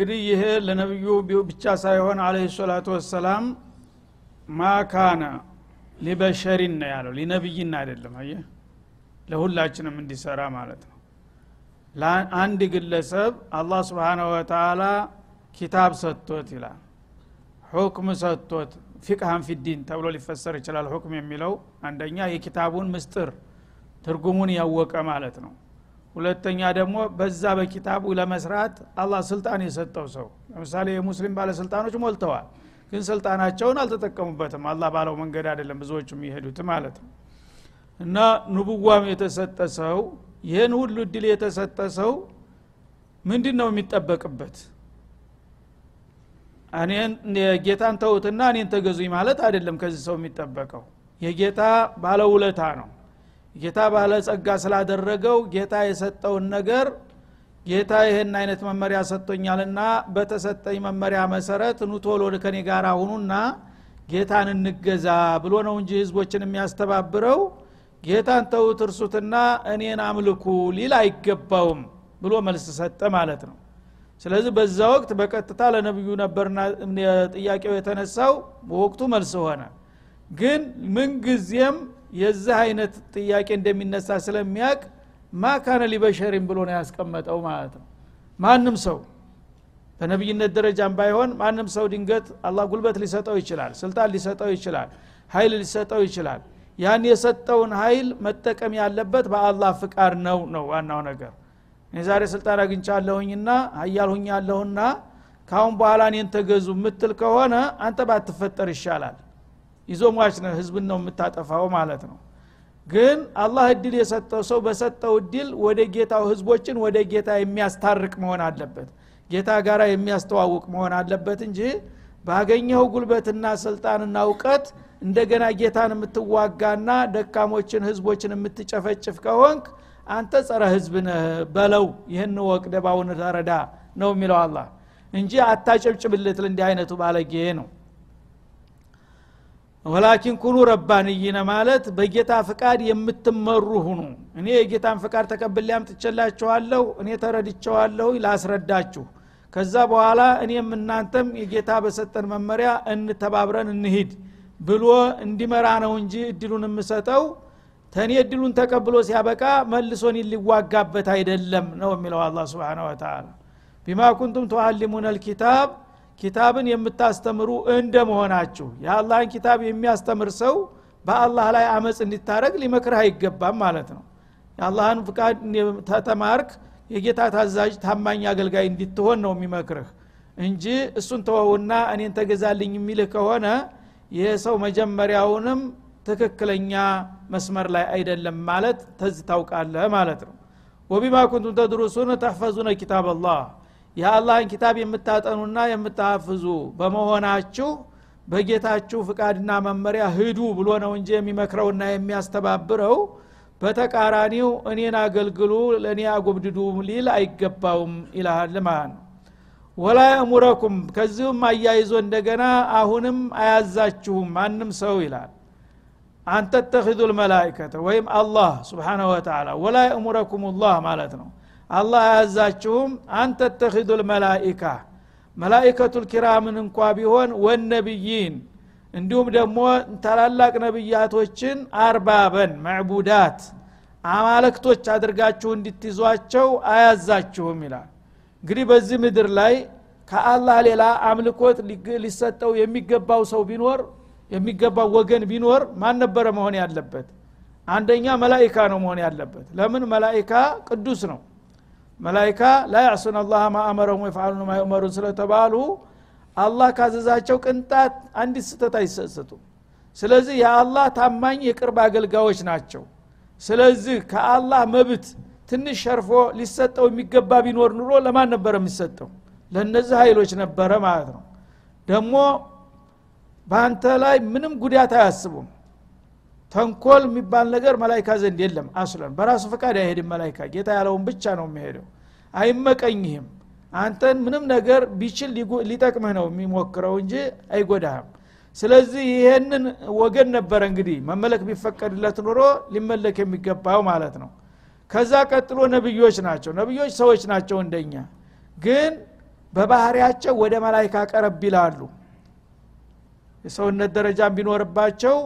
እንግዲህ ይሄ ለነቢዩ ብቻ ሳይሆን አለህ ሰላቱ ወሰላም ማካነ ሊበሸሪን ነው ያለው። ሊነብይን አይደለም። አየ ለሁላችንም እንዲሰራ ማለት ነው። ለአንድ ግለሰብ አላህ ስብሓናሁ ወተላ ኪታብ ሰጥቶት ይላል። ሁክም ሰጥቶት ፊቅሃን ፊዲን ተብሎ ሊፈሰር ይችላል። ሁክም የሚለው አንደኛ የኪታቡን ምስጥር ትርጉሙን ያወቀ ማለት ነው ሁለተኛ ደግሞ በዛ በኪታቡ ለመስራት አላህ ስልጣን የሰጠው ሰው። ለምሳሌ የሙስሊም ባለስልጣኖች ሞልተዋል ግን ስልጣናቸውን አልተጠቀሙበትም። አላህ ባለው መንገድ አይደለም ብዙዎቹ የሚሄዱት ማለት ነው። እና ንቡዋም የተሰጠ ሰው ይህን ሁሉ እድል የተሰጠ ሰው ምንድን ነው የሚጠበቅበት? እኔን ጌታን ተውትና እኔን ተገዙኝ ማለት አይደለም ከዚህ ሰው የሚጠበቀው። የጌታ ባለውለታ ነው ጌታ ባለጸጋ ስላደረገው ጌታ የሰጠውን ነገር ጌታ ይህን አይነት መመሪያ ሰጥቶኛልና በተሰጠኝ መመሪያ መሰረት ኑቶሎ ከኔ ጋር ሁኑና ጌታን እንገዛ ብሎ ነው እንጂ ህዝቦችን የሚያስተባብረው ጌታን ተውት እርሱትና እኔን አምልኩ ሊል አይገባውም ብሎ መልስ ሰጠ ማለት ነው። ስለዚህ በዛ ወቅት በቀጥታ ለነቢዩ ነበርና ጥያቄው የተነሳው በወቅቱ መልስ ሆነ። ግን ምንጊዜም የዚህ አይነት ጥያቄ እንደሚነሳ ስለሚያቅ ማካነ ሊበሸሪን ብሎ ነው ያስቀመጠው ማለት ነው። ማንም ሰው በነቢይነት ደረጃም ባይሆን ማንም ሰው ድንገት አላህ ጉልበት ሊሰጠው ይችላል ስልጣን ሊሰጠው ይችላል ሀይል ሊሰጠው ይችላል። ያን የሰጠውን ሀይል መጠቀም ያለበት በአላህ ፍቃድ ነው ነው ዋናው ነገር። እኔ ዛሬ ስልጣን አግኝቻለሁኝና ሀያል ሁኛለሁና ካሁን በኋላ እኔን ተገዙ የምትል ከሆነ አንተ ባትፈጠር ይሻላል ይዞ ሟች ነው ህዝብን ነው የምታጠፋው ማለት ነው። ግን አላህ እድል የሰጠው ሰው በሰጠው እድል ወደ ጌታው ህዝቦችን ወደ ጌታ የሚያስታርቅ መሆን አለበት። ጌታ ጋር የሚያስተዋውቅ መሆን አለበት እንጂ ባገኘው ጉልበትና ስልጣንና እውቀት እንደገና ጌታን የምትዋጋና ደካሞችን ህዝቦችን የምትጨፈጭፍ ከሆንክ አንተ ጸረ ህዝብ ነህ በለው ይህን ወቅ ደባውን ተረዳ ነው የሚለው አላህ። እንጂ አታጨብጭብለት ለእንዲህ አይነቱ ባለጌ ነው ወላኪን ኩኑ ረባንይነ ማለት በጌታ ፍቃድ የምትመሩ ሁኑ። እኔ የጌታን ፍቃድ ተቀብሌ አምጥቼላችኋለሁ እኔ ተረድቸዋለሁ ላስረዳችሁ። ከዛ በኋላ እኔም እናንተም የጌታ በሰጠን መመሪያ እንተባብረን እንሂድ ብሎ እንዲመራ ነው እንጂ እድሉን የምሰጠው። ተኔ እድሉን ተቀብሎ ሲያበቃ መልሶን ሊዋጋበት አይደለም ነው የሚለው አላ ስብን ወተላ ቢማ ኩንቱም ተዓሊሙን ልኪታብ ኪታብን የምታስተምሩ እንደ መሆናችሁ የአላህን ኪታብ የሚያስተምር ሰው በአላህ ላይ አመፅ እንዲታረግ ሊመክርህ አይገባም ማለት ነው። የአላህን ፍቃድ ተተማርክ የጌታ ታዛዥ ታማኝ አገልጋይ እንዲትሆን ነው የሚመክርህ እንጂ እሱን ተወውና እኔን ተገዛልኝ የሚልህ ከሆነ ይህ ሰው መጀመሪያውንም ትክክለኛ መስመር ላይ አይደለም ማለት ተዝ ታውቃለህ ማለት ነው። ወቢማ ኩንቱም ተድሩሱን ተሕፈዙነ ኪታብ አላህ የአላህን ኪታብ የምታጠኑና የምታሐፍዙ በመሆናችሁ በጌታችሁ ፍቃድና መመሪያ ህዱ ብሎ ነው እንጂ የሚመክረውና የሚያስተባብረው። በተቃራኒው እኔን አገልግሉ ለእኔ አጎብድዱ ሊል አይገባውም ይልሃል ማለት ነው። ወላ የእሙረኩም ከዚሁም አያይዞ እንደገና አሁንም አያዛችሁም ማንም ሰው ይላል። አንተ ተኪዙ ልመላይከተ ወይም አላህ ስብሓናሁ ወተላ ወላ የእሙረኩም ላህ ማለት ነው አላህ አያዛችሁም አንተ ተኪዙ ልመላይካ መላይከቱል ኪራምን እንኳ ቢሆን ወነቢይን እንዲሁም ደግሞ ታላላቅ ነቢያቶችን አርባበን መዕቡዳት አማለክቶች አድርጋችሁ እንድትይዟቸው አያዛችሁም ይላል። እንግዲህ በዚህ ምድር ላይ ከአላህ ሌላ አምልኮት ሊሰጠው የሚገባው ሰው ቢኖር የሚገባው ወገን ቢኖር ማን ነበረ መሆን ያለበት? አንደኛ መላይካ ነው መሆን ያለበት። ለምን መላይካ ቅዱስ ነው መላይካ ላ ያዕሱን አላህ ማአመረሁም የፍዓሉን ማዩመሩን ስለተባሉ አላህ ካዘዛቸው ቅንጣት አንዲት ስተት አይሰሰቱ ስለዚህ የአላህ ታማኝ የቅርብ አገልጋዮች ናቸው። ስለዚህ ከአላህ መብት ትንሽ ሸርፎ ሊሰጠው የሚገባ ቢኖር ኑሮ ለማን ነበረ የሚሰጠው? ለእነዚህ ኃይሎች ነበረ ማለት ነው። ደግሞ በአንተ ላይ ምንም ጉዳት አያስቡም ተንኮል የሚባል ነገር መላይካ ዘንድ የለም። አስለን በራሱ ፈቃድ አይሄድም መላይካ ጌታ ያለውን ብቻ ነው የሚሄደው። አይመቀኝህም። አንተን ምንም ነገር ቢችል ሊጠቅምህ ነው የሚሞክረው እንጂ አይጎዳህም። ስለዚህ ይሄንን ወገን ነበረ እንግዲህ መመለክ ቢፈቀድለት ኑሮ ሊመለክ የሚገባው ማለት ነው። ከዛ ቀጥሎ ነብዮች ናቸው። ነብዮች ሰዎች ናቸው እንደኛ። ግን በባህሪያቸው ወደ መላይካ ቀረብ ይላሉ። የሰውነት ደረጃ ቢኖርባቸው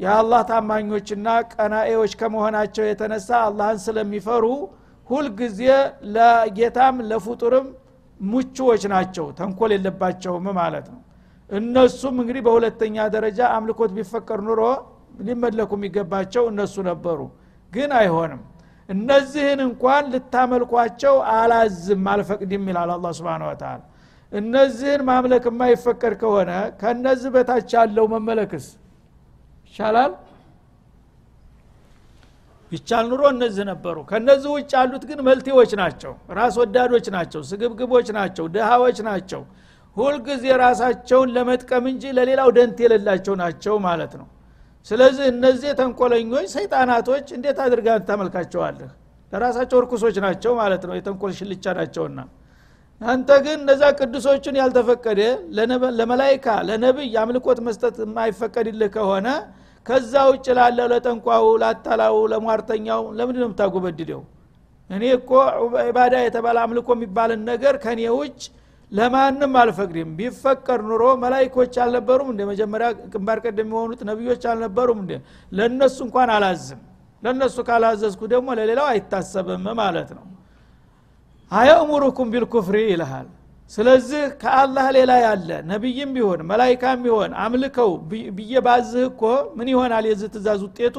የአላህ ታማኞችና ቀናኤዎች ከመሆናቸው የተነሳ አላህን ስለሚፈሩ ሁልጊዜ ለጌታም ለፍጡርም ሙችዎች ናቸው ተንኮል የለባቸውም ማለት ነው። እነሱም እንግዲህ በሁለተኛ ደረጃ አምልኮት ቢፈቀር ኑሮ ሊመለኩ የሚገባቸው እነሱ ነበሩ ግን አይሆንም። እነዚህን እንኳን ልታመልኳቸው አላዝም አልፈቅድም ይላል አላ ስብን ወተላ እነዚህን ማምለክ የማይፈቀድ ከሆነ ከነዚህ በታች ያለው መመለክስ ይቻላል ቢቻል ኑሮ እነዚህ ነበሩ። ከነዚህ ውጭ ያሉት ግን መልቴዎች ናቸው ራስ ወዳዶች ናቸው ስግብግቦች ናቸው ድሃዎች ናቸው። ሁልጊዜ ራሳቸውን ለመጥቀም እንጂ ለሌላው ደንት የሌላቸው ናቸው ማለት ነው። ስለዚህ እነዚህ ተንኮለኞች ሰይጣናቶች እንዴት አድርጋ ታመልካቸዋለህ? ለራሳቸው እርኩሶች ናቸው ማለት ነው። የተንኮል ሽልቻ ናቸውና አንተ ግን እነዛ ቅዱሶቹን ያልተፈቀደ ለመላይካ ለነብይ አምልኮት መስጠት የማይፈቀድልህ ከሆነ ከዛ ውጭ ላለው ለጠንቋው ላታላው ለሟርተኛው ለምንድ ነው የምታጎበድደው? እኔ እኮ ኢባዳ የተባለ አምልኮ የሚባልን ነገር ከኔ ውጭ ለማንም አልፈቅድም። ቢፈቀድ ኑሮ መላይኮች አልነበሩም እንደ መጀመሪያ ግንባር ቀደም የሚሆኑት ነቢዮች አልነበሩም እንደ ለእነሱ እንኳን አላዝም። ለእነሱ ካላዘዝኩ ደግሞ ለሌላው አይታሰብም ማለት ነው። አየእሙሩኩም ቢልኩፍሪ ይልሃል ስለዚህ ከአላህ ሌላ ያለ ነቢይም ቢሆን መላይካም ቢሆን አምልከው ብዬ ባዝህ እኮ ምን ይሆናል የዚህ ትእዛዝ ውጤቱ?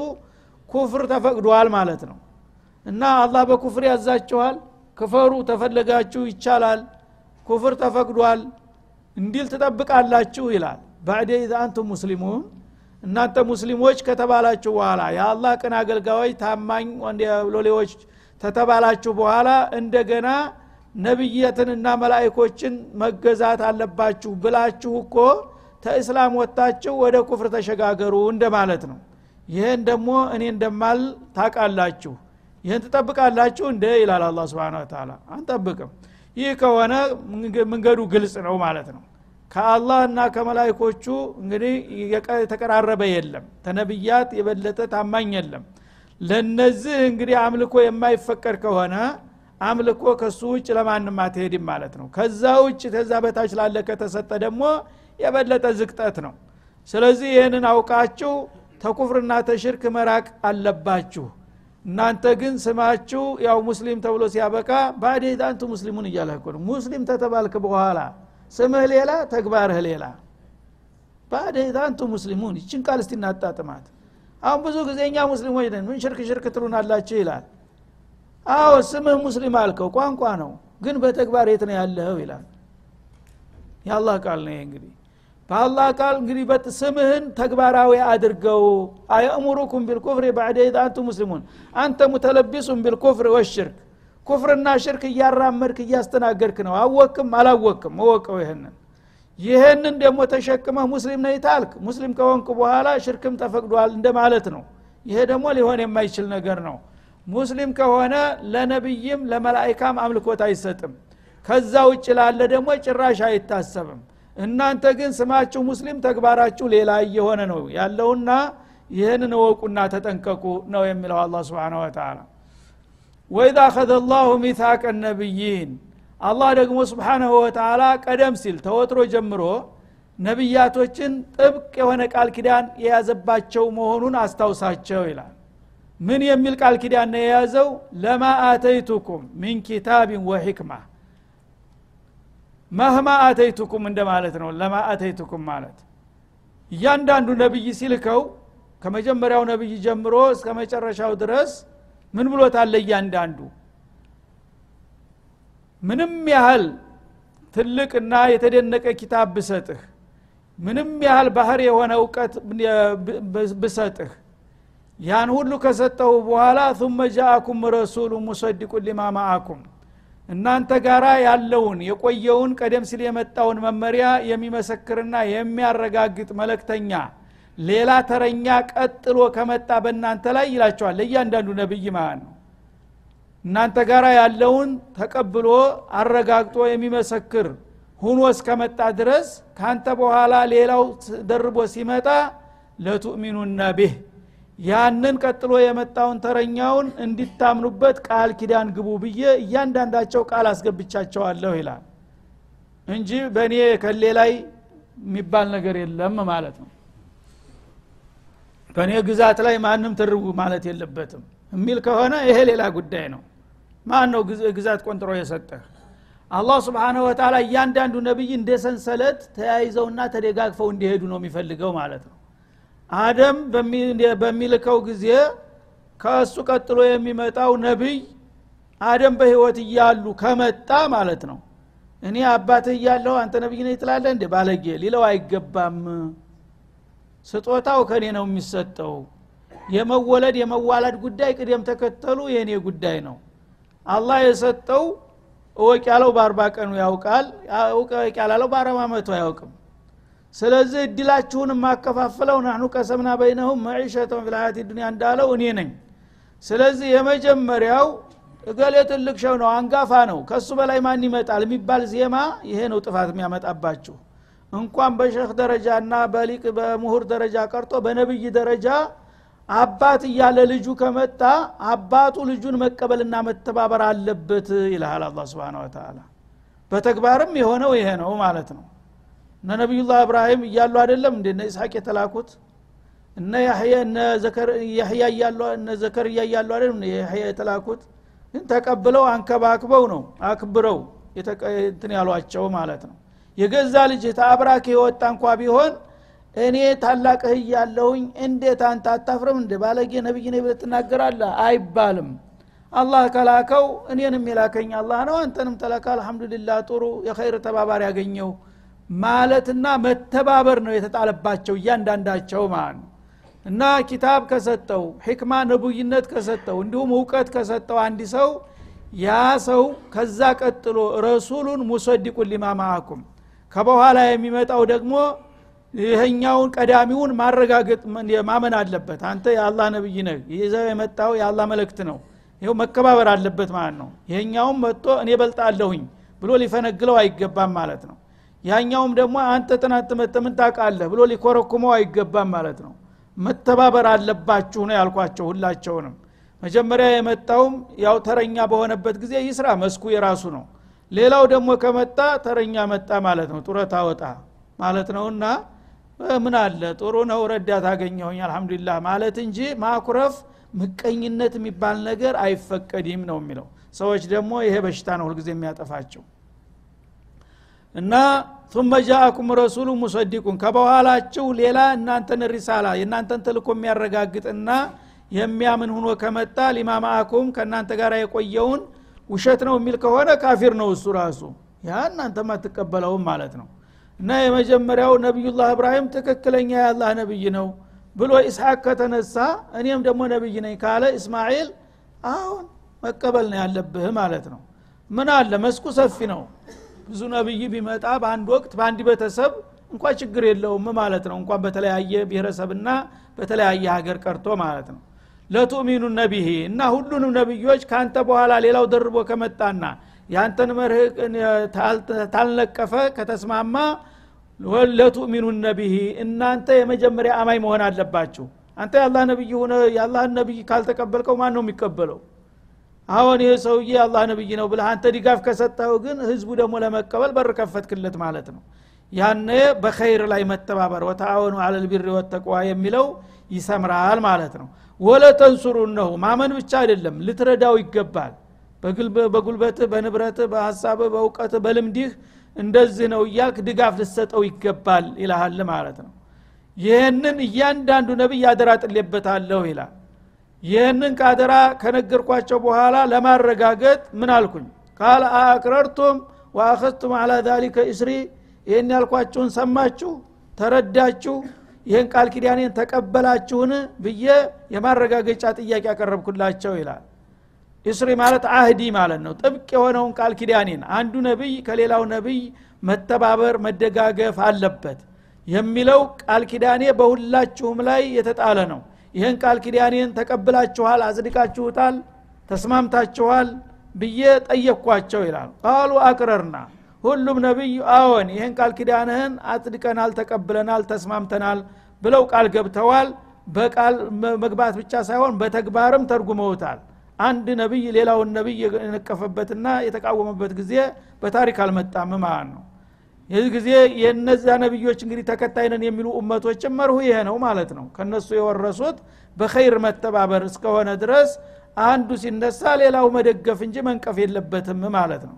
ኩፍር ተፈቅዷል ማለት ነው። እና አላህ በኩፍር ያዛችኋል ክፈሩ ተፈለጋችሁ ይቻላል። ኩፍር ተፈቅዷል። እንዲል ትጠብቃላችሁ ይላል። ባዕደ ኢዛ አንቱም ሙስሊሙን እናንተ ሙስሊሞች ከተባላችሁ በኋላ የአላህ ቅን አገልጋዮች ታማኝ ሎሌዎች ተተባላችሁ በኋላ እንደገና ነቢየትንና መላይኮችን መገዛት አለባችሁ ብላችሁ እኮ ተእስላም ወጥታችሁ ወደ ኩፍር ተሸጋገሩ እንደማለት ነው። ይህን ደግሞ እኔ እንደማል ታቃላችሁ ይህን ትጠብቃላችሁ እንደ ይላል አላ ስብን ተላ አንጠብቅም። ይህ ከሆነ መንገዱ ግልጽ ነው ማለት ነው። ከአላህ እና ከመላይኮቹ እንግዲህ የተቀራረበ የለም። ተነብያት የበለጠ ታማኝ የለም። ለነዚህ እንግዲህ አምልኮ የማይፈቀድ ከሆነ አምልኮ ከሱ ውጭ ለማንም አትሄድም ማለት ነው። ከዛ ውጭ ተዛ በታች ላለ ከተሰጠ ደግሞ የበለጠ ዝቅጠት ነው። ስለዚህ ይህንን አውቃችሁ ተኩፍርና ተሽርክ መራቅ አለባችሁ። እናንተ ግን ስማችሁ ያው ሙስሊም ተብሎ ሲያበቃ ባዴት አንቱ ሙስሊሙን እያለህ ነው። ሙስሊም ተተባልክ በኋላ ስምህ ሌላ ተግባርህ ሌላ። ባዴት አንቱ ሙስሊሙን ይችን ቃል እስቲ እናጣጥማት። አሁን ብዙ ጊዜ እኛ ሙስሊሞች ነን። ምን ሽርክ ሽርክ ትሉናላችሁ ይላል አዎ ስምህ ሙስሊም አልከው ቋንቋ ነው ግን በተግባር የት ነው ያለኸው ይላል። የአላህ ቃል ነው እንግዲህ። በአላህ ቃል እንግዲህ ስምህን ተግባራዊ አድርገው أيأمركم بالكفر بعد إذ مسلمون أنت متلبس بالكفر والشرك ኩፍርና ሽርክ እያራመድክ እያስተናገድክ ነው። አወክም አላወክም እወቀው ይህንን። ይህንን ደግሞ ተሸክመህ ሙስሊም ነህ ታልክ ሙስሊም ከሆንክ በኋላ ሽርክም ተፈቅዷል እንደማለት ነው። ይሄ ደግሞ ሊሆን የማይችል ነገር ነው ሙስሊም ከሆነ ለነቢይም ለመላይካም አምልኮት አይሰጥም። ከዛ ውጭ ላለ ደግሞ ጭራሽ አይታሰብም። እናንተ ግን ስማችሁ ሙስሊም ተግባራችሁ ሌላ እየሆነ ነው ያለውና ይህንን እወቁና ተጠንቀቁ ነው የሚለው አላ ስብን ወተላ ወኢዛ አኸዘ ላሁ ሚታቅ ነቢይን አላህ ደግሞ ስብሓናሁ ወተላ ቀደም ሲል ተወትሮ ጀምሮ ነቢያቶችን ጥብቅ የሆነ ቃል ኪዳን የያዘባቸው መሆኑን አስታውሳቸው ይላል ምን የሚል ቃል ኪዳን ነው የያዘው? ለማ አተይቱኩም ሚን ኪታቢን ወሕክማ። መህማ አተይቱኩም እንደማለት ነው። ለማ አተይቱኩም ማለት እያንዳንዱ ነቢይ ሲልከው ከመጀመሪያው ነቢይ ጀምሮ እስከ መጨረሻው ድረስ ምን ብሎታለ እያንዳንዱ ምንም ያህል ትልቅና የተደነቀ ኪታብ ብሰጥህ ምንም ያህል ባህር የሆነ እውቀት ብሰጥህ ያን ሁሉ ከሰጠሁ በኋላ ثመ ጃአኩም ረሱሉ ሙሰድቁን ሊማ ማአኩም። እናንተ ጋራ ያለውን የቆየውን ቀደም ሲል የመጣውን መመሪያ የሚመሰክርና የሚያረጋግጥ መለክተኛ ሌላ ተረኛ ቀጥሎ ከመጣ በእናንተ ላይ ይላቸዋል። ለእያንዳንዱ ነብይ ማለት ነው። እናንተ ጋራ ያለውን ተቀብሎ አረጋግጦ የሚመሰክር ሁኖ እስከመጣ ድረስ ካንተ በኋላ ሌላው ደርቦ ሲመጣ ለቱእሚኑና ቢህ ያንን ቀጥሎ የመጣውን ተረኛውን እንዲታምኑበት ቃል ኪዳን ግቡ ብዬ እያንዳንዳቸው ቃል አስገብቻቸዋለሁ ይላል። እንጂ በእኔ ከሌ ላይ የሚባል ነገር የለም ማለት ነው። በእኔ ግዛት ላይ ማንም ትርጉ ማለት የለበትም የሚል ከሆነ ይሄ ሌላ ጉዳይ ነው። ማን ነው ግዛት ቆንጥሮ የሰጠህ? አላህ ስብሓንሁ ወተላ እያንዳንዱ ነቢይ እንደ ሰንሰለት ተያይዘውና ተደጋግፈው እንዲሄዱ ነው የሚፈልገው ማለት ነው አደም በሚልከው ጊዜ ከእሱ ቀጥሎ የሚመጣው ነቢይ አደም በህይወት እያሉ ከመጣ ማለት ነው። እኔ አባትህ እያለሁ አንተ ነቢይ ነህ ትላለህ እንደ ባለጌ ሊለው አይገባም። ስጦታው ከኔ ነው የሚሰጠው። የመወለድ የመዋለድ ጉዳይ ቅደም ተከተሉ የእኔ ጉዳይ ነው። አላህ የሰጠው እወቅ ያለው በአርባ ቀኑ ያውቃል እወቅ ያላለው በአረብ አመቱ አያውቅም ስለዚህ እድላችሁን የማከፋፍለው ናህኑ ቀሰምና በይነሁም መዒሸተን ፊልሀያት ዱኒያ እንዳለው እኔ ነኝ። ስለዚህ የመጀመሪያው እገሌ ትልቅ ሸው ነው አንጋፋ ነው ከሱ በላይ ማን ይመጣል የሚባል ዜማ ይሄ ነው ጥፋት የሚያመጣባችሁ። እንኳን በሸህ ደረጃና በሊቅ በምሁር ደረጃ ቀርቶ በነብይ ደረጃ አባት እያለ ልጁ ከመጣ አባቱ ልጁን መቀበልና መተባበር አለበት ይልሃል አላ ስብን ወተላ በተግባርም የሆነው ይሄ ነው ማለት ነው እነ ነቢዩላህ እብራሂም እያሉ አይደለም እንደ እነ ኢስሐቅ የተላኩት? እነ ያህያ እነ ዘከርያ እያሉ አይደለም ያህያ የተላኩት? ግን ተቀብለው አንከባክበው ነው አክብረው እንትን ያሏቸው ማለት ነው። የገዛ ልጅ ተአብራክ የወጣ እንኳ ቢሆን እኔ ታላቅህ እያለሁኝ እንዴት አንተ አታፍርም እንደ ባለጌ ነቢይ ነቢ ትናገራለህ? አይባልም። አላህ ከላከው እኔንም የላከኝ አላህ ነው። አንተንም ተለካ አልሐምዱሊላህ ጥሩ የኸይር ተባባሪ ያገኘው ማለትና መተባበር ነው የተጣለባቸው እያንዳንዳቸው ማለት ነው። እና ኪታብ ከሰጠው ሕክማ ነቡይነት ከሰጠው እንዲሁም እውቀት ከሰጠው አንድ ሰው ያ ሰው ከዛ ቀጥሎ ረሱሉን ሙሰዲቁን ሊማ ማአኩም ከበኋላ የሚመጣው ደግሞ ይሄኛውን ቀዳሚውን ማረጋገጥ ማመን አለበት። አንተ የአላህ ነብይ ነህ ይዘው የመጣው የአላህ መልእክት ነው። ይው መከባበር አለበት ማለት ነው። ይሄኛውም መጥቶ እኔ በልጣለሁኝ ብሎ ሊፈነግለው አይገባም ማለት ነው ያኛውም ደግሞ አንተ ጥናት መተ ምን ታውቃለህ ብሎ ሊኮረኩመው አይገባም ማለት ነው። መተባበር አለባችሁ ነው ያልኳቸው ሁላቸውንም። መጀመሪያ የመጣውም ያው ተረኛ በሆነበት ጊዜ ይስራ መስኩ የራሱ ነው። ሌላው ደግሞ ከመጣ ተረኛ መጣ ማለት ነው። ጡረታ ወጣ ማለት ነውና ምን አለ? ጥሩ ነው ረዳት አገኘሁኝ አልহামዱሊላህ ማለት እንጂ ማኩረፍ ምቀኝነት የሚባል ነገር አይፈቀድም ነው የሚለው። ሰዎች ደግሞ ይሄ በሽታ ነው ሁልጊዜ የሚያጠፋቸው እና ثم جاءكم رسول مصدقون ከበኋላችሁ ሌላ እናንተን ሪሳላ የእናንተን ተልኮ የሚያረጋግጥና የሚያምን ሁኖ ከመጣ ሊማ ማአኩም ከእናንተ ጋር የቆየውን ውሸት ነው የሚል ከሆነ ካፊር ነው እሱ ራሱ ያ እናንተም አትቀበለውም ማለት ነው እና የመጀመሪያው ነቢዩላህ እብራሂም ትክክለኛ የአላህ ነብይ ነው ብሎ ኢስሐቅ ከተነሳ እኔም ደግሞ ነብይ ነኝ ካለ እስማኤል አሁን መቀበል ነው ያለብህ ማለት ነው ምን አለ መስኩ ሰፊ ነው ብዙ ነብይ ቢመጣ በአንድ ወቅት በአንድ ቤተሰብ እንኳ ችግር የለውም ማለት ነው። እንኳን በተለያየ ብሔረሰብና በተለያየ ሀገር ቀርቶ ማለት ነው። ለቱእሚኑ ነቢሂ እና ሁሉንም ነቢዮች ከአንተ በኋላ ሌላው ደርቦ ከመጣና የአንተን መርህ ታልነቀፈ ከተስማማ ለቱእሚኑ ነቢሂ እናንተ የመጀመሪያ አማኝ መሆን አለባችሁ። አንተ የአላህ ነቢይ ሆነ የአላህን ነቢይ ካልተቀበልከው ማን ነው የሚቀበለው አሁን ይህ ሰውዬ የአላህ ነቢይ ነው ብለህ አንተ ድጋፍ ከሰጠው ግን ህዝቡ ደግሞ ለመቀበል በር ከፈትክለት ማለት ነው። ያነ በኸይር ላይ መተባበር ወተአወኑ አለልቢር ወተቅዋ የሚለው ይሰምራል ማለት ነው። ወለተንሱሩን ነው ማመን ብቻ አይደለም ልትረዳው ይገባል። በጉልበትህ በንብረትህ በሀሳብህ በእውቀትህ በልምዲህ እንደዚህ ነው እያልክ ድጋፍ ልሰጠው ይገባል ይልሃል ማለት ነው። ይህንን እያንዳንዱ ነቢይ አደራ ጥሌበታለሁ ይላል ይህንን ከአደራ ከነገርኳቸው በኋላ ለማረጋገጥ ምን አልኩኝ? ቃል አቅረርቱም ወአኸዝቱም አላ ዛሊከ እስሪ ይህን ያልኳችሁን ሰማችሁ ተረዳችሁ ይህን ቃል ኪዳኔን ተቀበላችሁን ብዬ የማረጋገጫ ጥያቄ ያቀረብኩላቸው ይላል። እስሪ ማለት አህዲ ማለት ነው። ጥብቅ የሆነውን ቃል ኪዳኔን አንዱ ነቢይ ከሌላው ነቢይ መተባበር መደጋገፍ አለበት የሚለው ቃል ኪዳኔ በሁላችሁም ላይ የተጣለ ነው ይህን ቃል ኪዳኔን ተቀብላችኋል አጽድቃችሁታል ተስማምታችኋል ብዬ ጠየቅኳቸው ይላል። ቃሉ አቅረርና ሁሉም ነቢይ አዎን ይህን ቃል ኪዳንህን አጽድቀናል ተቀብለናል ተስማምተናል ብለው ቃል ገብተዋል። በቃል መግባት ብቻ ሳይሆን በተግባርም ተርጉመውታል። አንድ ነቢይ ሌላውን ነቢይ የነቀፈበትና የተቃወመበት ጊዜ በታሪክ አልመጣም ማለት ነው ይህ ጊዜ የነዚያ ነቢዮች እንግዲህ ተከታይ ነን የሚሉ ኡመቶችም መርሁ ይሄ ነው ማለት ነው። ከነሱ የወረሱት በኸይር መተባበር እስከሆነ ድረስ አንዱ ሲነሳ ሌላው መደገፍ እንጂ መንቀፍ የለበትም ማለት ነው።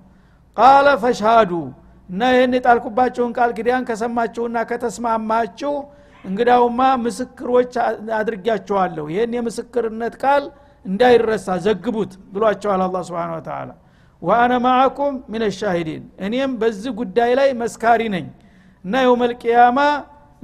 ቃለ ፈሻዱ እና ይህን የጣልኩባቸውን ቃል ኪዳን ከሰማችሁና ከተስማማችሁ እንግዳውማ ምስክሮች አድርጊያቸዋለሁ። ይህን የምስክርነት ቃል እንዳይረሳ ዘግቡት ብሏቸዋል አላ ስብን ተላ ወአነ ማዕኩም ምን ሻሂዲን። እኔም በዚህ ጉዳይ ላይ መስካሪ ነኝ። እና የውመልቅያማ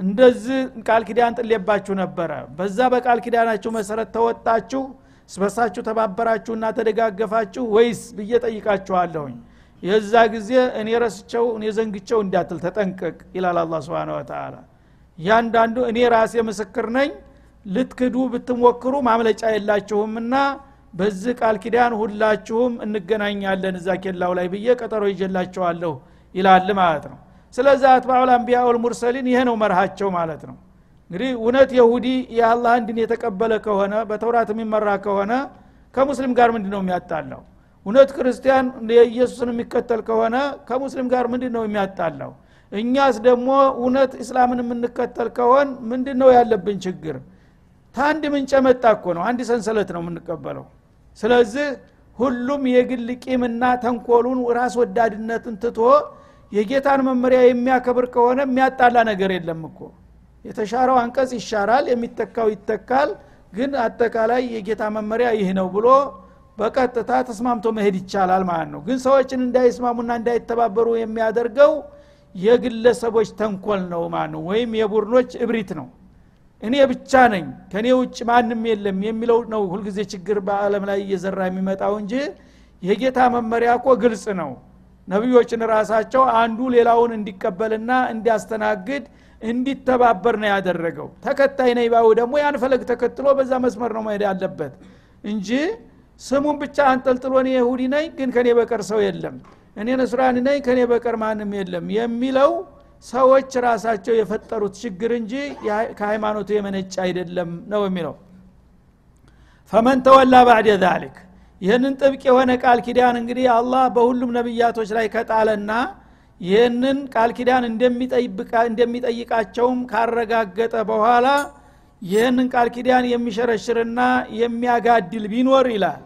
እንደዚህ ቃል ኪዳን ጥሌባችሁ ነበረ። በዛ በቃል ኪዳናችሁ መሰረት ተወጣችሁ ስበሳችሁ ተባበራችሁና ተደጋገፋችሁ ወይስ ብዬ ጠይቃችኋለሁኝ። የዛ ጊዜ እኔ ረስቸው እኔ ዘንግቸው እንዳትል ተጠንቀቅ ይላል አላ ስብን ወተላ እያንዳንዱ እኔ ራሴ ምስክር ነኝ። ልትክዱ ብትሞክሩ ማምለጫ የላችሁምና በዚህ ቃል ኪዳን ሁላችሁም እንገናኛለን እዛ ኬላው ላይ ብዬ ቀጠሮ ይጀላቸዋለሁ ይላል ማለት ነው። ስለዚህ አትባዑል አንቢያ ሙርሰሊን ይሄ ነው መርሃቸው ማለት ነው። እንግዲህ እውነት የሁዲ የአላህ እንድን የተቀበለ ከሆነ በተውራት የሚመራ ከሆነ ከሙስሊም ጋር ምንድ ነው የሚያጣላው? እውነት ክርስቲያን የኢየሱስን የሚከተል ከሆነ ከሙስሊም ጋር ምንድ ነው የሚያጣላው? እኛስ ደግሞ እውነት እስላምን የምንከተል ከሆን ምንድ ነው ያለብን ችግር? ታንድ ምንጭ መጣ እኮ ነው። አንድ ሰንሰለት ነው የምንቀበለው ስለዚህ ሁሉም የግል ቂምና ተንኮሉን ራስ ወዳድነትን ትቶ የጌታን መመሪያ የሚያከብር ከሆነ የሚያጣላ ነገር የለም እኮ። የተሻረው አንቀጽ ይሻራል የሚተካው ይተካል ግን አጠቃላይ የጌታ መመሪያ ይህ ነው ብሎ በቀጥታ ተስማምቶ መሄድ ይቻላል ማለት ነው። ግን ሰዎችን እንዳይስማሙና እንዳይተባበሩ የሚያደርገው የግለሰቦች ተንኮል ነው ማለት ነው ወይም የቡድኖች እብሪት ነው እኔ ብቻ ነኝ ከእኔ ውጭ ማንም የለም የሚለው ነው ሁልጊዜ ችግር በአለም ላይ እየዘራ የሚመጣው እንጂ የጌታ መመሪያ እኮ ግልጽ ነው። ነቢዮችን ራሳቸው አንዱ ሌላውን እንዲቀበልና እንዲያስተናግድ እንዲተባበር ነው ያደረገው። ተከታይ ነኝ ባው ደግሞ ያን ፈለግ ተከትሎ በዛ መስመር ነው መሄድ ያለበት እንጂ ስሙን ብቻ አንጠልጥሎ እኔ ይሁዲ ነኝ ግን ከኔ በቀር ሰው የለም። እኔ ነስራኒ ነኝ ከኔ በቀር ማንም የለም የሚለው ሰዎች ራሳቸው የፈጠሩት ችግር እንጂ ከሃይማኖቱ የመነጭ አይደለም ነው የሚለው። ፈመን ተወላ ባዕደ ዛሊክ። ይህንን ጥብቅ የሆነ ቃል ኪዳን እንግዲህ አላህ በሁሉም ነቢያቶች ላይ ከጣለና ይህንን ቃል ኪዳን እንደሚጠይቃቸውም ካረጋገጠ በኋላ ይህንን ቃል ኪዳን የሚሸረሽርና የሚያጋድል ቢኖር ይላል።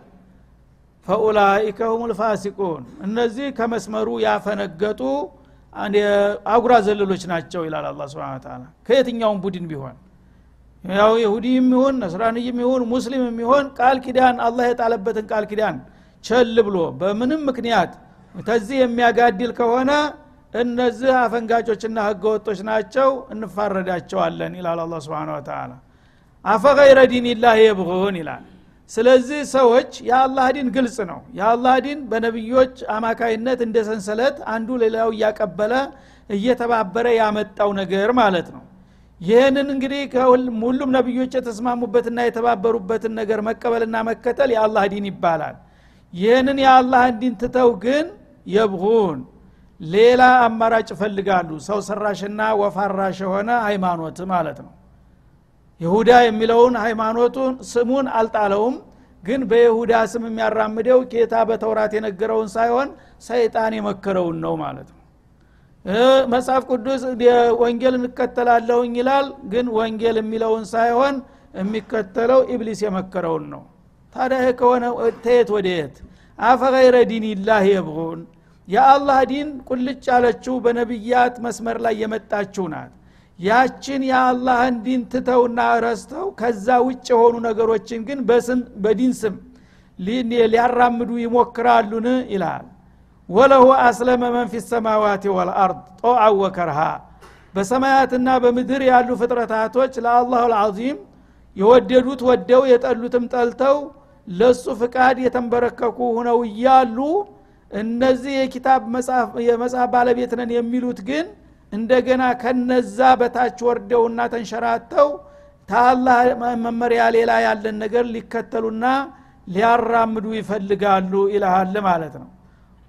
ፈኡላይከ ሁም ልፋሲቁን እነዚህ ከመስመሩ ያፈነገጡ አጉራ ዘለሎች ናቸው ይላል አላ ስብን ታላ ከየትኛውም ቡድን ቢሆን ያው ይሁዲም ይሁን ነስራንይም ይሁን ሙስሊም የሚሆን ቃል ኪዳን አላህ የጣለበትን ቃል ኪዳን ቸል ብሎ በምንም ምክንያት ተዚህ የሚያጋድል ከሆነ እነዚህ አፈንጋጮችና ህገወጦች ናቸው እንፋረዳቸዋለን ይላል አላ ስብን ተላ አፈገይረ ዲንላህ የብሁን ይላል ስለዚህ ሰዎች የአላህ ዲን ግልጽ ነው። የአላህ ዲን በነቢዮች አማካይነት እንደ ሰንሰለት አንዱ ሌላው እያቀበለ እየተባበረ ያመጣው ነገር ማለት ነው። ይህንን እንግዲህ ሁሉም ነቢዮች የተስማሙበትና የተባበሩበትን ነገር መቀበልና መከተል የአላህ ዲን ይባላል። ይህንን የአላህን ዲን ትተው ግን የብሁን ሌላ አማራጭ ይፈልጋሉ። ሰው ሰራሽና ወፋራሽ የሆነ ሃይማኖት ማለት ነው ይሁዳ የሚለውን ሃይማኖቱን ስሙን አልጣለውም። ግን በይሁዳ ስም የሚያራምደው ጌታ በተውራት የነገረውን ሳይሆን ሰይጣን የመከረውን ነው ማለት ነው። መጽሐፍ ቅዱስ ወንጌል እንከተላለሁኝ ይላል። ግን ወንጌል የሚለውን ሳይሆን የሚከተለው ኢብሊስ የመከረውን ነው። ታዲያ ይህ ከሆነ ተየት ወደ የት? አፈገይረ ዲንላህ የብሁን? የአላህ ዲን ቁልጭ ያለችው በነቢያት መስመር ላይ የመጣችው ናት ያችን የአላህን ዲን ትተውና ረስተው ከዛ ውጭ የሆኑ ነገሮችን ግን በዲን ስም ሊያራምዱ ይሞክራሉን? ይላል። ወለሁ አስለመ መን ፊ ሰማዋት ወልአርድ ጦአ ወከርሃ። በሰማያትና በምድር ያሉ ፍጥረታቶች ለአላሁ ልዓዚም የወደዱት ወደው የጠሉትም ጠልተው ለሱ ፍቃድ የተንበረከኩ ሁነው እያሉ እነዚህ የኪታብ የመጽሐፍ ባለቤት ነን የሚሉት ግን እንደገና ከነዛ በታች ወርደውና ተንሸራተው ታላህ መመሪያ ሌላ ያለን ነገር ሊከተሉና ሊያራምዱ ይፈልጋሉ ይልሃል ማለት ነው።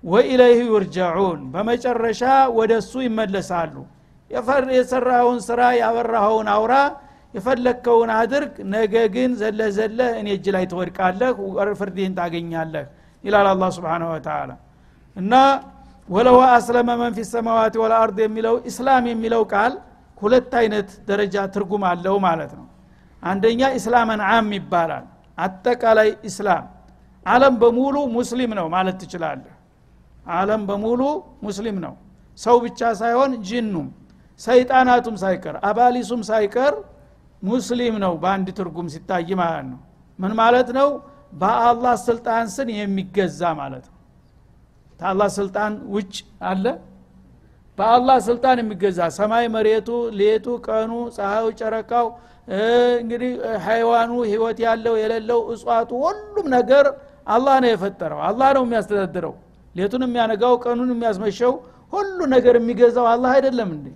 وإليه يرجعون በመጨረሻ ወደ እሱ ይመለሳሉ የሰራኸውን ስራ ያወራኸውን አውራ የፈለግከውን አድርግ ነገ ግን ዘለ ዘለ እኔ እጅ ላይ ትወድቃለህ ፍርድህን ታገኛለህ ይላል አላህ سبحانه وتعالى እና وله أسلم من في السماوات والأرض የሚለው ኢስላም የሚለው ቃል ሁለት አይነት ደረጃ ትርጉም አለው ማለት ነው። አንደኛ ኢስላመን አም ይባላል። አጠቃላይ ኢስላም አለም በሙሉ ሙስሊም ነው ማለት ትችላለህ። አለም በሙሉ ሙስሊም ነው። ሰው ብቻ ሳይሆን ጅኑም ሰይጣናቱም ሳይቀር አባሊሱም ሳይቀር ሙስሊም ነው በአንድ ትርጉም ሲታይ ማለት ነው። ምን ማለት ነው? በአላህ ስልጣን ስን የሚገዛ ማለት ነው ከአላህ ስልጣን ውጭ አለ። በአላህ ስልጣን የሚገዛ ሰማይ መሬቱ ሌቱ ቀኑ ፀሐዩ ጨረቃው እንግዲህ ሀይዋኑ ህይወት ያለው የሌለው እጽዋቱ ሁሉም ነገር አላህ ነው የፈጠረው። አላህ ነው የሚያስተዳድረው። ሌቱን የሚያነጋው ቀኑን የሚያስመሸው ሁሉ ነገር የሚገዛው አላህ አይደለም እንዴ?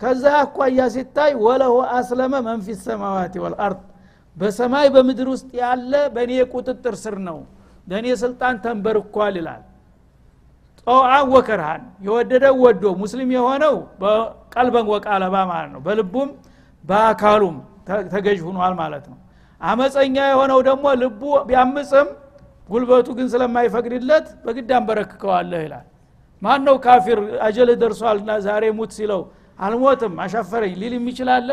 ከዛ አኳያ ሲታይ ወለሁ አስለመ መንፊ ሰማዋት ወልአርድ በሰማይ በምድር ውስጥ ያለ በእኔ ቁጥጥር ስር ነው። በእኔ ስልጣን ተንበርኳል ይላል ጦአን ወከርሃን የወደደው ወዶ ሙስሊም የሆነው በቀልበን ወቃለባ ማለት ነው። በልቡም በአካሉም ተገዥ ሁኗል ማለት ነው። አመፀኛ የሆነው ደግሞ ልቡ ቢያምፅም ጉልበቱ ግን ስለማይፈቅድለት በግድ አንበረክከዋለህ ይላል። ማን ነው ካፊር? አጀልህ ደርሷልና ዛሬ ሙት ሲለው አልሞትም አሻፈረኝ ሊል የሚችላለ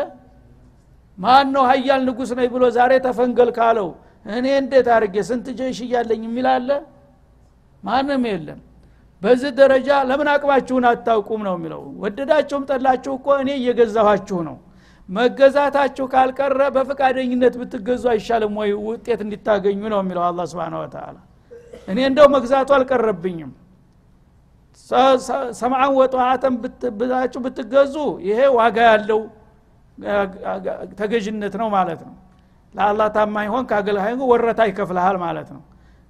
ማን ነው ሀያል ንጉስ ነኝ ብሎ ዛሬ ተፈንገል ካለው እኔ እንዴት አድርጌ ስንት ጀይሽ እያለኝ የሚላለ ማንም የለም በዚህ ደረጃ ለምን አቅማችሁን አታውቁም ነው የሚለው። ወደዳችሁም ጠላችሁ እኮ እኔ እየገዛኋችሁ ነው። መገዛታችሁ ካልቀረ በፈቃደኝነት ብትገዙ አይሻልም ወይ? ውጤት እንዲታገኙ ነው የሚለው አላ ስብን ወተላ እኔ እንደው መግዛቱ አልቀረብኝም። ሰምዓን ወጠዋአተን ብላችሁ ብትገዙ ይሄ ዋጋ ያለው ተገዥነት ነው ማለት ነው። ለአላህ ታማኝ ሆን ከአገልጋይ ወረታ ይከፍልሃል ማለት ነው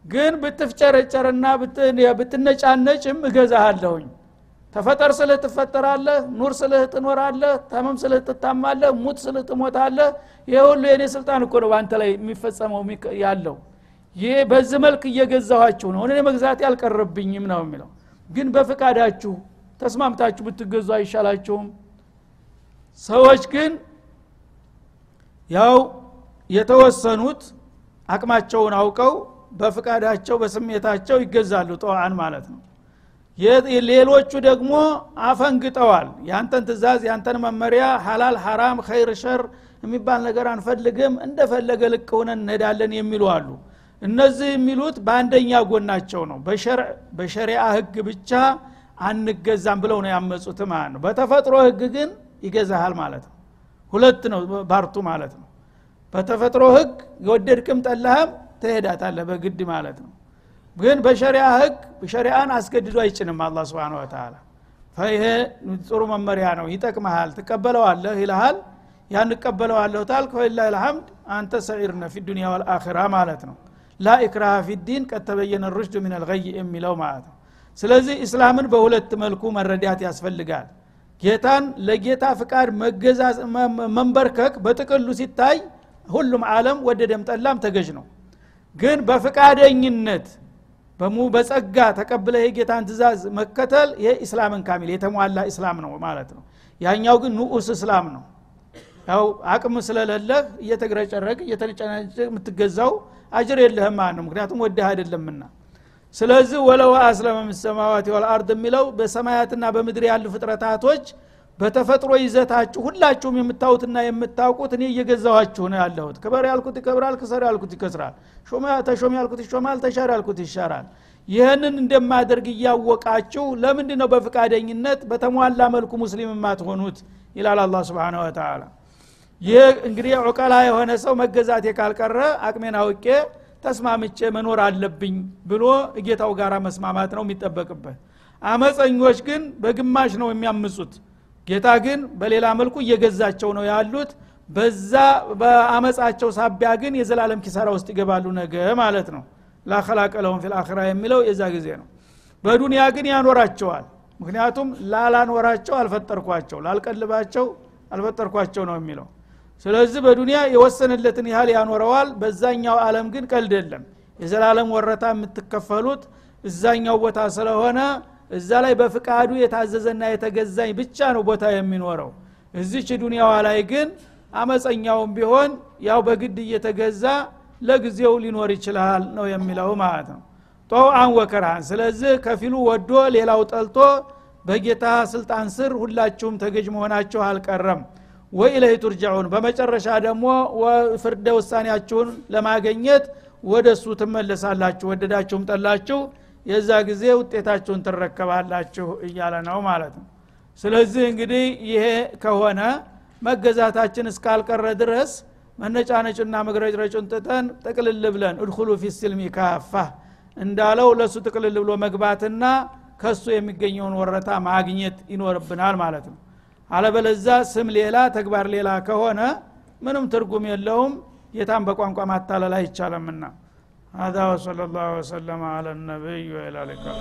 ግን ብትፍጨረጨርና ብትነጫነጭም እገዛሃለሁኝ። ተፈጠር ስልህ ትፈጠራለህ ኑር ስልህ ትኖራለህ ተመም ስልህ ትታማለህ ሙት ስልህ ትሞታለህ። ይህ ሁሉ የእኔ ስልጣን እኮ ነው በአንተ ላይ የሚፈጸመው ያለው። ይህ በዚህ መልክ እየገዛኋችሁ ነው። እኔ መግዛት ያልቀረብኝም ነው የሚለው። ግን በፍቃዳችሁ ተስማምታችሁ ብትገዙ አይሻላችሁም? ሰዎች ግን ያው የተወሰኑት አቅማቸውን አውቀው በፍቃዳቸው በስሜታቸው ይገዛሉ ጠዋን ማለት ነው። ሌሎቹ ደግሞ አፈንግጠዋል። ያንተን ትእዛዝ ያንተን መመሪያ ሀላል ሐራም ኸይር ሸር የሚባል ነገር አንፈልግም እንደፈለገ ልቅ ሆነን እንሄዳለን የሚሉ አሉ። እነዚህ የሚሉት በአንደኛ ጎናቸው ነው። በሸሪአ ህግ ብቻ አንገዛም ብለው ነው ያመፁት ማለት ነው። በተፈጥሮ ህግ ግን ይገዛሃል ማለት ነው። ሁለት ነው ባርቱ ማለት ነው። በተፈጥሮ ህግ የወደድክም ጠላህም ትሄዳታለህ በግድ ማለት ነው። ግን በሸሪያ ህግ ሸሪአን አስገድዶ አይጭንም አላ ስብን ወተላ ይሄ ጥሩ መመሪያ ነው ይጠቅመሃል ትቀበለዋለህ ይልሃል። ያን ታልክ ወላ ልሐምድ አንተ ሰዒርነ ፊ ዱኒያ ወልአኺራ ማለት ነው። ላ ኢክራሃ ፊዲን ቀድ ሩሽዱ ምን አልገይ የሚለው ማለት ነው። ስለዚህ እስላምን በሁለት መልኩ መረዳት ያስፈልጋል። ጌታን ለጌታ ፍቃድ መንበርከክ በጥቅሉ ሲታይ ሁሉም ዓለም ወደደም ጠላም ተገዥ ነው ግን በፍቃደኝነት በሙ በጸጋ ተቀብለ የጌታን ትእዛዝ መከተል ይሄ ኢስላምን ካሚል የተሟላ ኢስላም ነው ማለት ነው። ያኛው ግን ንዑስ እስላም ነው። ያው አቅም ስለሌለህ እየተግረጨረግ እየተጨናጨ የምትገዛው አጅር የለህም ማለት ነው። ምክንያቱም ወደህ አይደለምና። ስለዚህ ወለው አስለመ ምሰማዋት የሚለው በሰማያትና በምድር ያሉ ፍጥረታቶች በተፈጥሮ ይዘታችሁ ሁላችሁም የምታዩትና የምታውቁት እኔ እየገዛኋችሁ ነው ያለሁት። ክበር ያልኩት ይከብራል ክሰር ያልኩት ይከስራል። ተሾም ያልኩት ይሾማል ተሻር ያልኩት ይሻራል። ይህንን እንደማደርግ እያወቃችሁ ለምንድ ነው በፍቃደኝነት በተሟላ መልኩ ሙስሊም የማትሆኑት? ይላል አላ ስብን ወተላ ይህ እንግዲህ ዑቀላ የሆነ ሰው መገዛቴ ካልቀረ አቅሜን አውቄ ተስማምቼ መኖር አለብኝ ብሎ እጌታው ጋር መስማማት ነው የሚጠበቅበት። አመፀኞች ግን በግማሽ ነው የሚያምፁት ጌታ ግን በሌላ መልኩ እየገዛቸው ነው ያሉት። በዛ በአመፃቸው ሳቢያ ግን የዘላለም ኪሳራ ውስጥ ይገባሉ ነገ ማለት ነው። ላከላቀ ለሁም ፊልአኽራ የሚለው የዛ ጊዜ ነው። በዱንያ ግን ያኖራቸዋል። ምክንያቱም ላላኖራቸው አልፈጠርኳቸው ላልቀልባቸው አልፈጠርኳቸው ነው የሚለው። ስለዚህ በዱንያ የወሰንለትን ያህል ያኖረዋል። በዛኛው አለም ግን ቀልድ የለም። የዘላለም ወረታ የምትከፈሉት እዛኛው ቦታ ስለሆነ እዛ ላይ በፍቃዱ የታዘዘና የተገዛኝ ብቻ ነው ቦታ የሚኖረው። እዚች ዱንያዋ ላይ ግን አመፀኛውም ቢሆን ያው በግድ እየተገዛ ለጊዜው ሊኖር ይችላል ነው የሚለው ማለት ነው። ጦአን ወከርሃን ስለዚህ ከፊሉ ወዶ ሌላው ጠልቶ በጌታ ስልጣን ስር ሁላችሁም ተገዥ መሆናችሁ አልቀረም። ወይ ኢለህ ቱርጃዑን። በመጨረሻ ደግሞ ፍርደ ውሳኔያችሁን ለማገኘት ወደ እሱ ትመለሳላችሁ። ወደዳችሁም ጠላችሁ የዛ ጊዜ ውጤታችሁን ትረከባላችሁ እያለ ነው ማለት ነው። ስለዚህ እንግዲህ ይሄ ከሆነ መገዛታችን እስካልቀረ ድረስ መነጫነጭና መግረጭረጩን ጥጠን ጥቅልል ብለን እድኩሉ ፊስልሚ ካፋ እንዳለው ለእሱ ጥቅልል ብሎ መግባትና ከሱ የሚገኘውን ወረታ ማግኘት ይኖርብናል ማለት ነው። አለበለዛ ስም ሌላ ተግባር ሌላ ከሆነ ምንም ትርጉም የለውም። ጌታን በቋንቋ ማታለል አይቻለምና هذا وصلى الله وسلم على النبي وإلى اللقاء